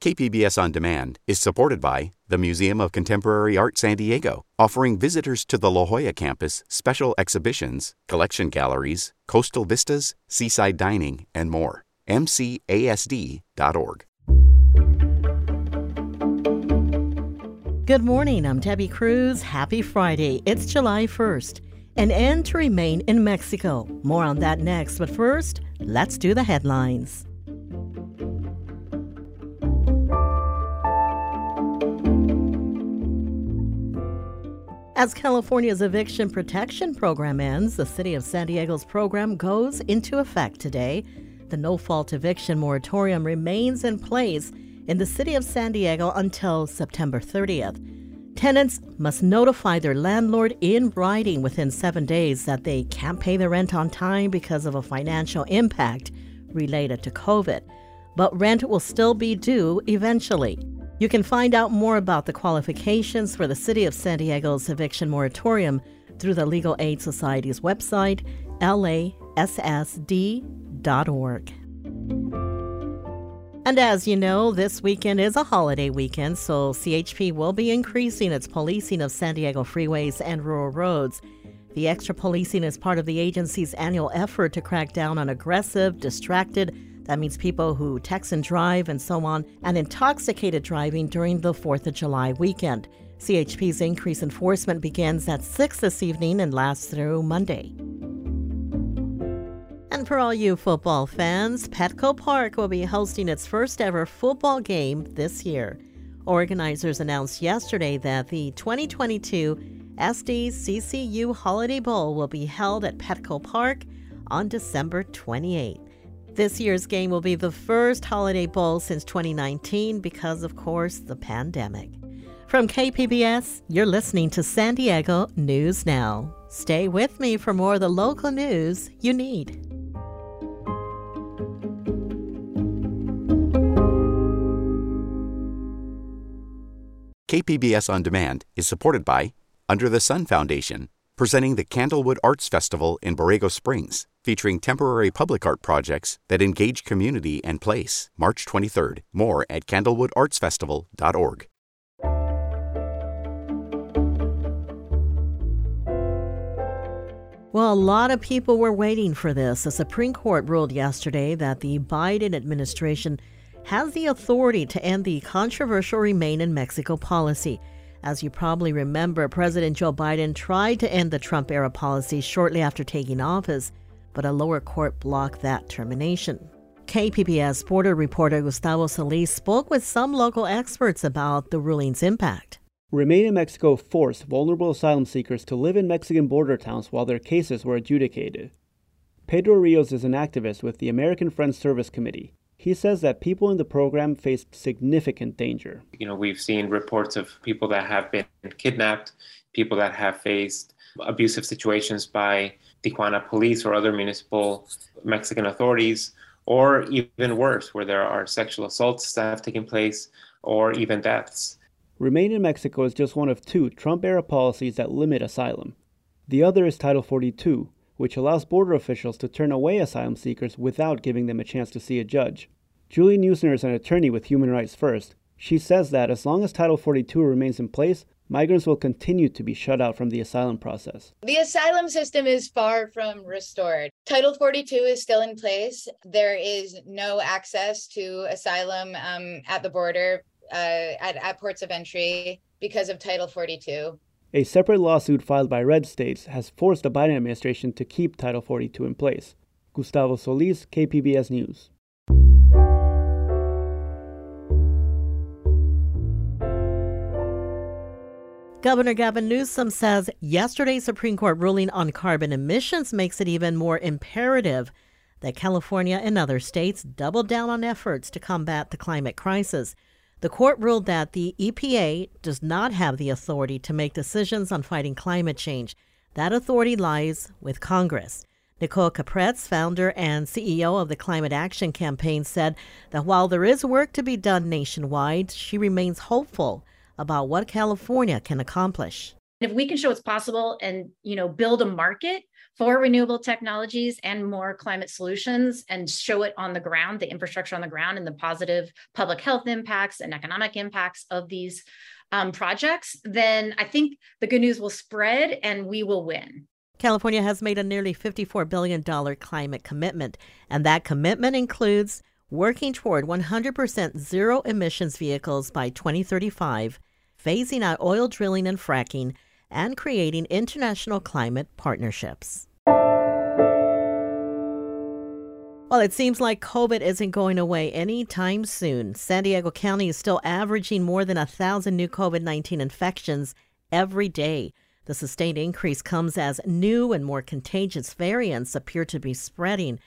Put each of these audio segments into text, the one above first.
KPBS On Demand is supported by the Museum of Contemporary Art San Diego, offering visitors to the La Jolla campus special exhibitions, collection galleries, coastal vistas, seaside dining, and more. MCASD.org. Good morning. I'm Debbie Cruz. Happy Friday. It's July 1st. An end to remain in Mexico. More on that next. But first, let's do the headlines. As California's eviction protection program ends, the City of San Diego's program goes into effect today. The no fault eviction moratorium remains in place in the City of San Diego until September 30th. Tenants must notify their landlord in writing within seven days that they can't pay the rent on time because of a financial impact related to COVID. But rent will still be due eventually. You can find out more about the qualifications for the City of San Diego's eviction moratorium through the Legal Aid Society's website, lassd.org. And as you know, this weekend is a holiday weekend, so CHP will be increasing its policing of San Diego freeways and rural roads. The extra policing is part of the agency's annual effort to crack down on aggressive, distracted, that means people who text and drive and so on, and intoxicated driving during the 4th of July weekend. CHP's increased enforcement begins at 6 this evening and lasts through Monday. And for all you football fans, Petco Park will be hosting its first ever football game this year. Organizers announced yesterday that the 2022 SDCCU Holiday Bowl will be held at Petco Park on December 28th. This year's game will be the first Holiday Bowl since 2019 because, of course, the pandemic. From KPBS, you're listening to San Diego News Now. Stay with me for more of the local news you need. KPBS On Demand is supported by Under the Sun Foundation, presenting the Candlewood Arts Festival in Borrego Springs featuring temporary public art projects that engage community and place. March 23rd. More at candlewoodartsfestival.org. Well, a lot of people were waiting for this. The Supreme Court ruled yesterday that the Biden administration has the authority to end the controversial Remain in Mexico policy. As you probably remember, President Joe Biden tried to end the Trump era policy shortly after taking office but a lower court blocked that termination. KPBS border reporter Gustavo Solis spoke with some local experts about the ruling's impact. Remain in Mexico forced vulnerable asylum seekers to live in Mexican border towns while their cases were adjudicated. Pedro Rios is an activist with the American Friends Service Committee. He says that people in the program face significant danger. You know, we've seen reports of people that have been kidnapped, people that have faced abusive situations by Tijuana police or other municipal Mexican authorities, or even worse, where there are sexual assaults that have taken place or even deaths. Remain in Mexico is just one of two Trump era policies that limit asylum. The other is Title 42, which allows border officials to turn away asylum seekers without giving them a chance to see a judge. Julie Neusner is an attorney with Human Rights First. She says that as long as Title 42 remains in place, migrants will continue to be shut out from the asylum process. The asylum system is far from restored. Title 42 is still in place. There is no access to asylum um, at the border, uh, at, at ports of entry because of Title 42. A separate lawsuit filed by red states has forced the Biden administration to keep Title 42 in place. Gustavo Solis, KPBS News. Governor Gavin Newsom says yesterday's Supreme Court ruling on carbon emissions makes it even more imperative that California and other states double down on efforts to combat the climate crisis. The court ruled that the EPA does not have the authority to make decisions on fighting climate change. That authority lies with Congress. Nicole Capretz, founder and CEO of the Climate Action Campaign, said that while there is work to be done nationwide, she remains hopeful about what California can accomplish. If we can show it's possible and, you know, build a market for renewable technologies and more climate solutions and show it on the ground, the infrastructure on the ground and the positive public health impacts and economic impacts of these um, projects, then I think the good news will spread and we will win. California has made a nearly $54 billion climate commitment, and that commitment includes working toward 100% zero emissions vehicles by 2035, phasing out oil drilling and fracking, and creating international climate partnerships. Well, it seems like COVID isn't going away anytime soon. San Diego County is still averaging more than a thousand new COVID 19 infections every day. The sustained increase comes as new and more contagious variants appear to be spreading.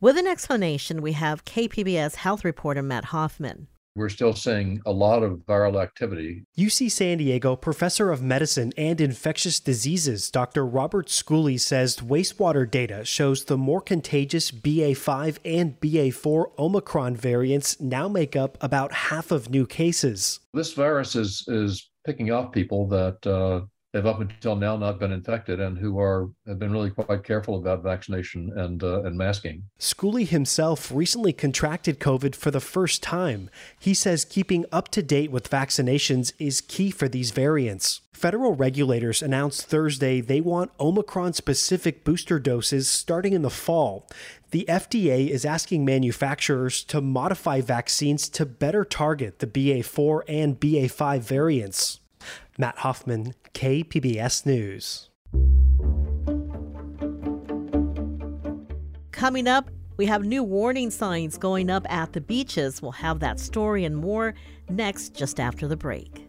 With an explanation, we have KPBS health reporter Matt Hoffman we're still seeing a lot of viral activity. UC San Diego professor of medicine and infectious diseases, Dr. Robert Schooley says wastewater data shows the more contagious BA5 and BA4 Omicron variants now make up about half of new cases. This virus is is picking off people that uh, have up until now not been infected and who are have been really quite careful about vaccination and uh, and masking. Schooley himself recently contracted COVID for the first time. He says keeping up to date with vaccinations is key for these variants. Federal regulators announced Thursday they want Omicron specific booster doses starting in the fall. The FDA is asking manufacturers to modify vaccines to better target the BA4 and BA5 variants. Matt Hoffman, KPBS News. Coming up, we have new warning signs going up at the beaches. We'll have that story and more next, just after the break.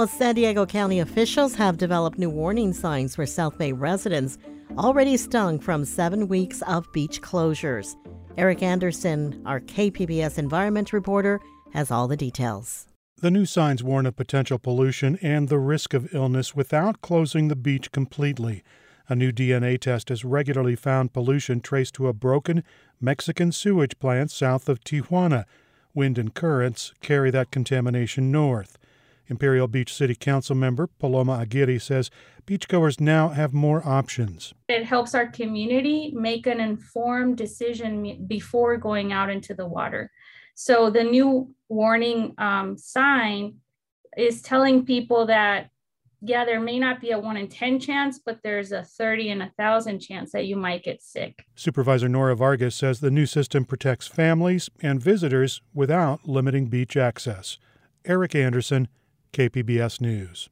Well, San Diego County officials have developed new warning signs for South Bay residents already stung from seven weeks of beach closures. Eric Anderson, our KPBS environment reporter, has all the details. The new signs warn of potential pollution and the risk of illness without closing the beach completely. A new DNA test has regularly found pollution traced to a broken Mexican sewage plant south of Tijuana. Wind and currents carry that contamination north. Imperial Beach City Council member Paloma Aguirre says beachgoers now have more options. It helps our community make an informed decision before going out into the water. So the new warning um, sign is telling people that yeah, there may not be a one in 10 chance, but there's a 30 and a thousand chance that you might get sick. Supervisor Nora Vargas says the new system protects families and visitors without limiting beach access. Eric Anderson, KPBS News.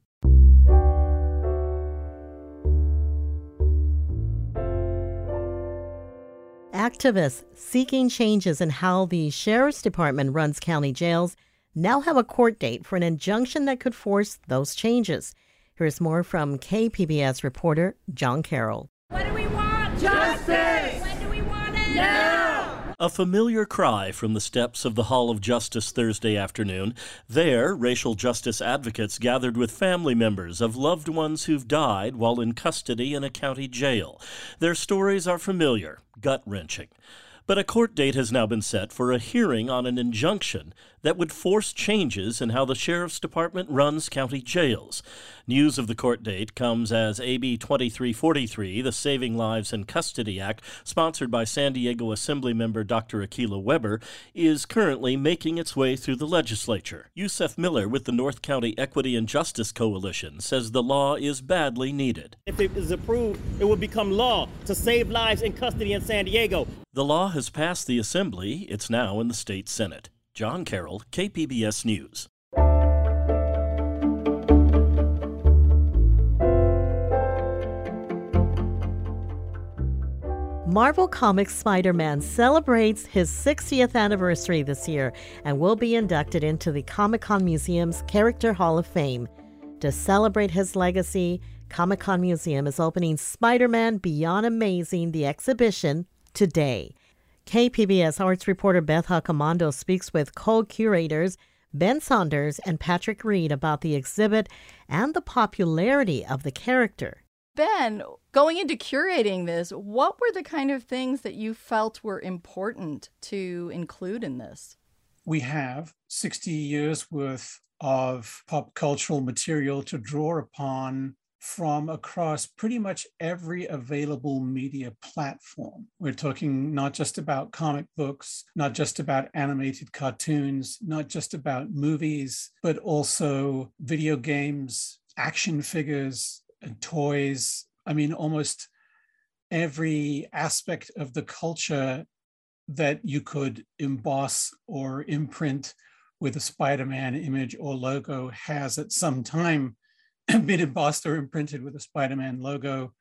Activists seeking changes in how the Sheriff's Department runs county jails now have a court date for an injunction that could force those changes. Here's more from KPBS reporter John Carroll. What do we want? Justice! When do we want it? Now! A familiar cry from the steps of the Hall of Justice Thursday afternoon. There, racial justice advocates gathered with family members of loved ones who've died while in custody in a county jail. Their stories are familiar, gut wrenching. But a court date has now been set for a hearing on an injunction that would force changes in how the Sheriff's Department runs county jails. News of the court date comes as AB 2343, the Saving Lives in Custody Act, sponsored by San Diego Assemblymember Dr. Akilah Weber, is currently making its way through the legislature. Yusef Miller with the North County Equity and Justice Coalition says the law is badly needed. If it is approved, it will become law to save lives in custody in San Diego. The law has passed the Assembly. It's now in the state Senate. John Carroll, KPBS News. Marvel Comics Spider Man celebrates his 60th anniversary this year and will be inducted into the Comic Con Museum's Character Hall of Fame. To celebrate his legacy, Comic Con Museum is opening Spider Man Beyond Amazing, the exhibition, today. KPBS arts reporter Beth Accomando speaks with co curators Ben Saunders and Patrick Reed about the exhibit and the popularity of the character. Ben, going into curating this, what were the kind of things that you felt were important to include in this? We have 60 years worth of pop cultural material to draw upon from across pretty much every available media platform. We're talking not just about comic books, not just about animated cartoons, not just about movies, but also video games, action figures, and toys. I mean, almost every aspect of the culture that you could emboss or imprint with a Spider Man image or logo has at some time been embossed or imprinted with a Spider-Man logo.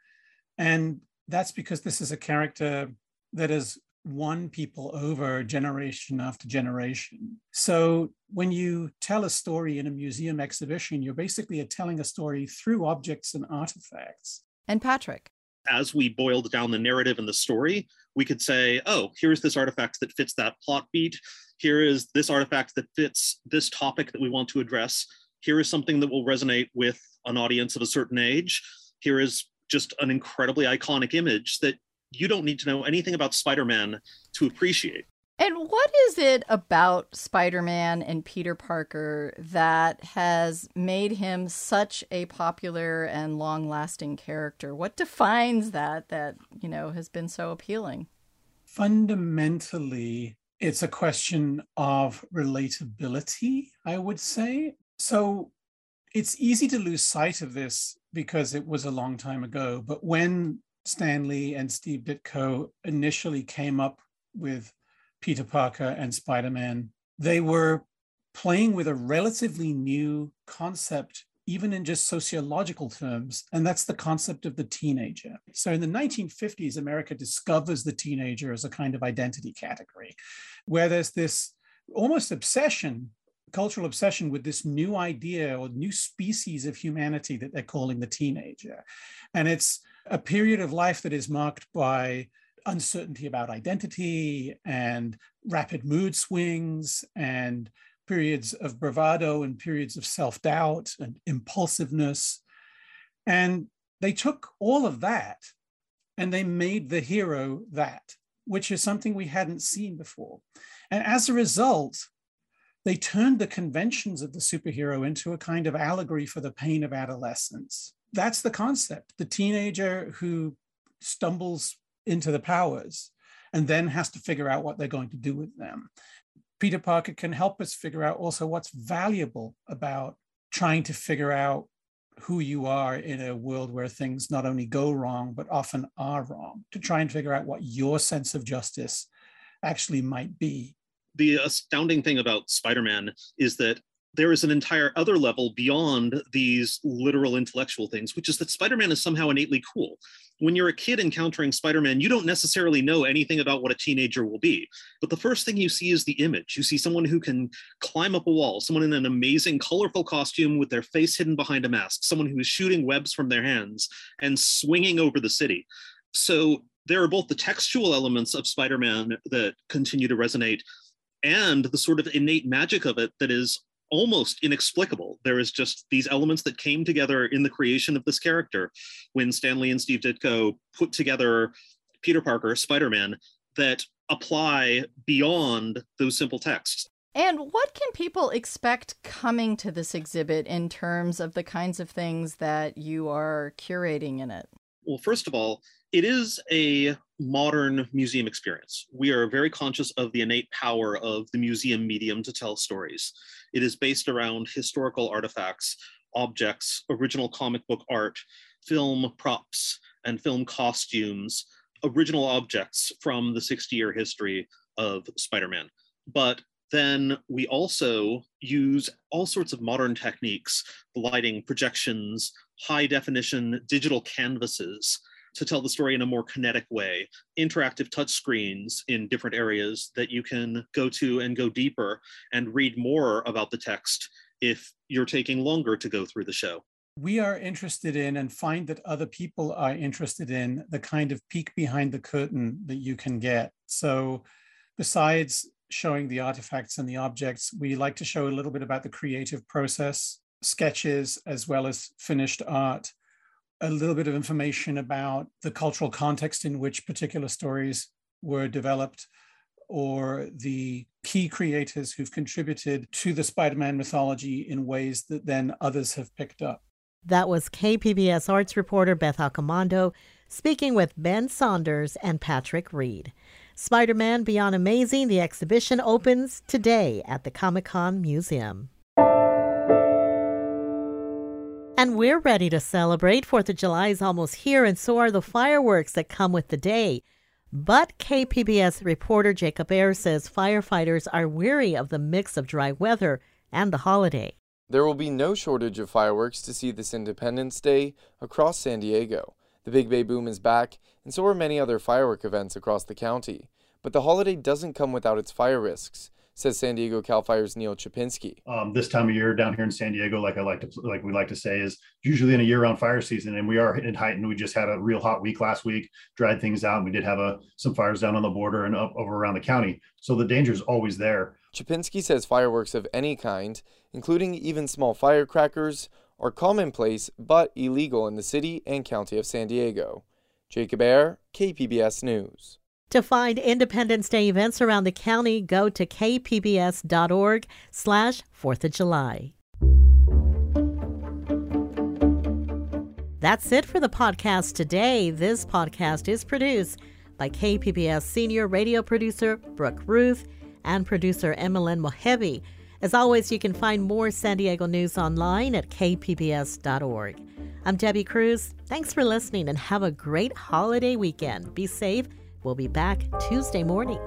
And that's because this is a character that has won people over generation after generation. So when you tell a story in a museum exhibition, you're basically telling a story through objects and artifacts. And Patrick. As we boiled down the narrative and the story, we could say, oh, here's this artifact that fits that plot beat. Here is this artifact that fits this topic that we want to address. Here is something that will resonate with an audience of a certain age. Here is just an incredibly iconic image that you don't need to know anything about Spider Man to appreciate. And what is it about Spider Man and Peter Parker that has made him such a popular and long lasting character? What defines that that, you know, has been so appealing? Fundamentally, it's a question of relatability, I would say. So it's easy to lose sight of this because it was a long time ago. But when Stan Lee and Steve Ditko initially came up with Peter Parker and Spider Man, they were playing with a relatively new concept, even in just sociological terms, and that's the concept of the teenager. So in the 1950s, America discovers the teenager as a kind of identity category, where there's this almost obsession cultural obsession with this new idea or new species of humanity that they're calling the teenager. And it's a period of life that is marked by uncertainty about identity and rapid mood swings and periods of bravado and periods of self doubt and impulsiveness. And they took all of that and they made the hero that, which is something we hadn't seen before. And as a result, they turned the conventions of the superhero into a kind of allegory for the pain of adolescence. That's the concept the teenager who stumbles into the powers and then has to figure out what they're going to do with them. Peter Parker can help us figure out also what's valuable about trying to figure out who you are in a world where things not only go wrong, but often are wrong, to try and figure out what your sense of justice actually might be the astounding thing about Spider-Man is that there is an entire other level beyond these literal intellectual things, which is that Spider-Man is somehow innately cool. When you're a kid encountering Spider-Man, you don't necessarily know anything about what a teenager will be. But the first thing you see is the image. You see someone who can climb up a wall, someone in an amazing, colorful costume with their face hidden behind a mask, someone who is shooting webs from their hands and swinging over the city. So there are both the textual elements of Spider-Man that continue to resonate, and the sort of innate magic of it that is almost inexplicable. There is just these elements that came together in the creation of this character when Stan Lee and Steve Ditko put together Peter Parker, Spider Man, that apply beyond those simple texts. And what can people expect coming to this exhibit in terms of the kinds of things that you are curating in it? Well, first of all, it is a modern museum experience. We are very conscious of the innate power of the museum medium to tell stories. It is based around historical artifacts, objects, original comic book art, film props, and film costumes, original objects from the 60 year history of Spider Man. But then we also use all sorts of modern techniques, lighting, projections, high definition digital canvases to tell the story in a more kinetic way, interactive touchscreens in different areas that you can go to and go deeper and read more about the text if you're taking longer to go through the show. We are interested in and find that other people are interested in the kind of peek behind the curtain that you can get. So, besides showing the artifacts and the objects, we like to show a little bit about the creative process, sketches, as well as finished art, a little bit of information about the cultural context in which particular stories were developed, or the key creators who've contributed to the Spider Man mythology in ways that then others have picked up. That was KPBS arts reporter Beth Accomando speaking with Ben Saunders and Patrick Reed. Spider Man Beyond Amazing, the exhibition opens today at the Comic Con Museum. And we're ready to celebrate. Fourth of July is almost here, and so are the fireworks that come with the day. But KPBS reporter Jacob Aere says firefighters are weary of the mix of dry weather and the holiday. There will be no shortage of fireworks to see this Independence Day across San Diego. The Big Bay Boom is back, and so are many other firework events across the county. But the holiday doesn't come without its fire risks, says San Diego Cal Fire's Neil Chapinski. Um, this time of year down here in San Diego, like I like to like we like to say, is usually in a year-round fire season, and we are in heightened. We just had a real hot week last week, dried things out, and we did have a some fires down on the border and up over around the county. So the danger is always there. Chapinski says fireworks of any kind, including even small firecrackers, are commonplace but illegal in the city and county of San Diego. Jacob Aere, KPBS News. To find Independence Day events around the county, go to kpbs.org slash 4th of July. That's it for the podcast today. This podcast is produced by KPBS senior radio producer Brooke Ruth and producer Emmeline Mohebi. As always, you can find more San Diego news online at kpbs.org. I'm Debbie Cruz. Thanks for listening and have a great holiday weekend. Be safe. We'll be back Tuesday morning.